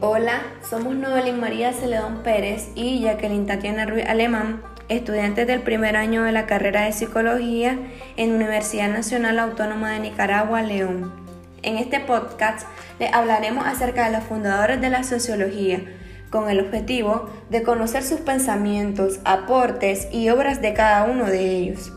Hola, somos Novelín María Celedón Pérez y Jacqueline Tatiana Ruiz Alemán, estudiantes del primer año de la carrera de Psicología en Universidad Nacional Autónoma de Nicaragua, León. En este podcast les hablaremos acerca de los fundadores de la sociología, con el objetivo de conocer sus pensamientos, aportes y obras de cada uno de ellos.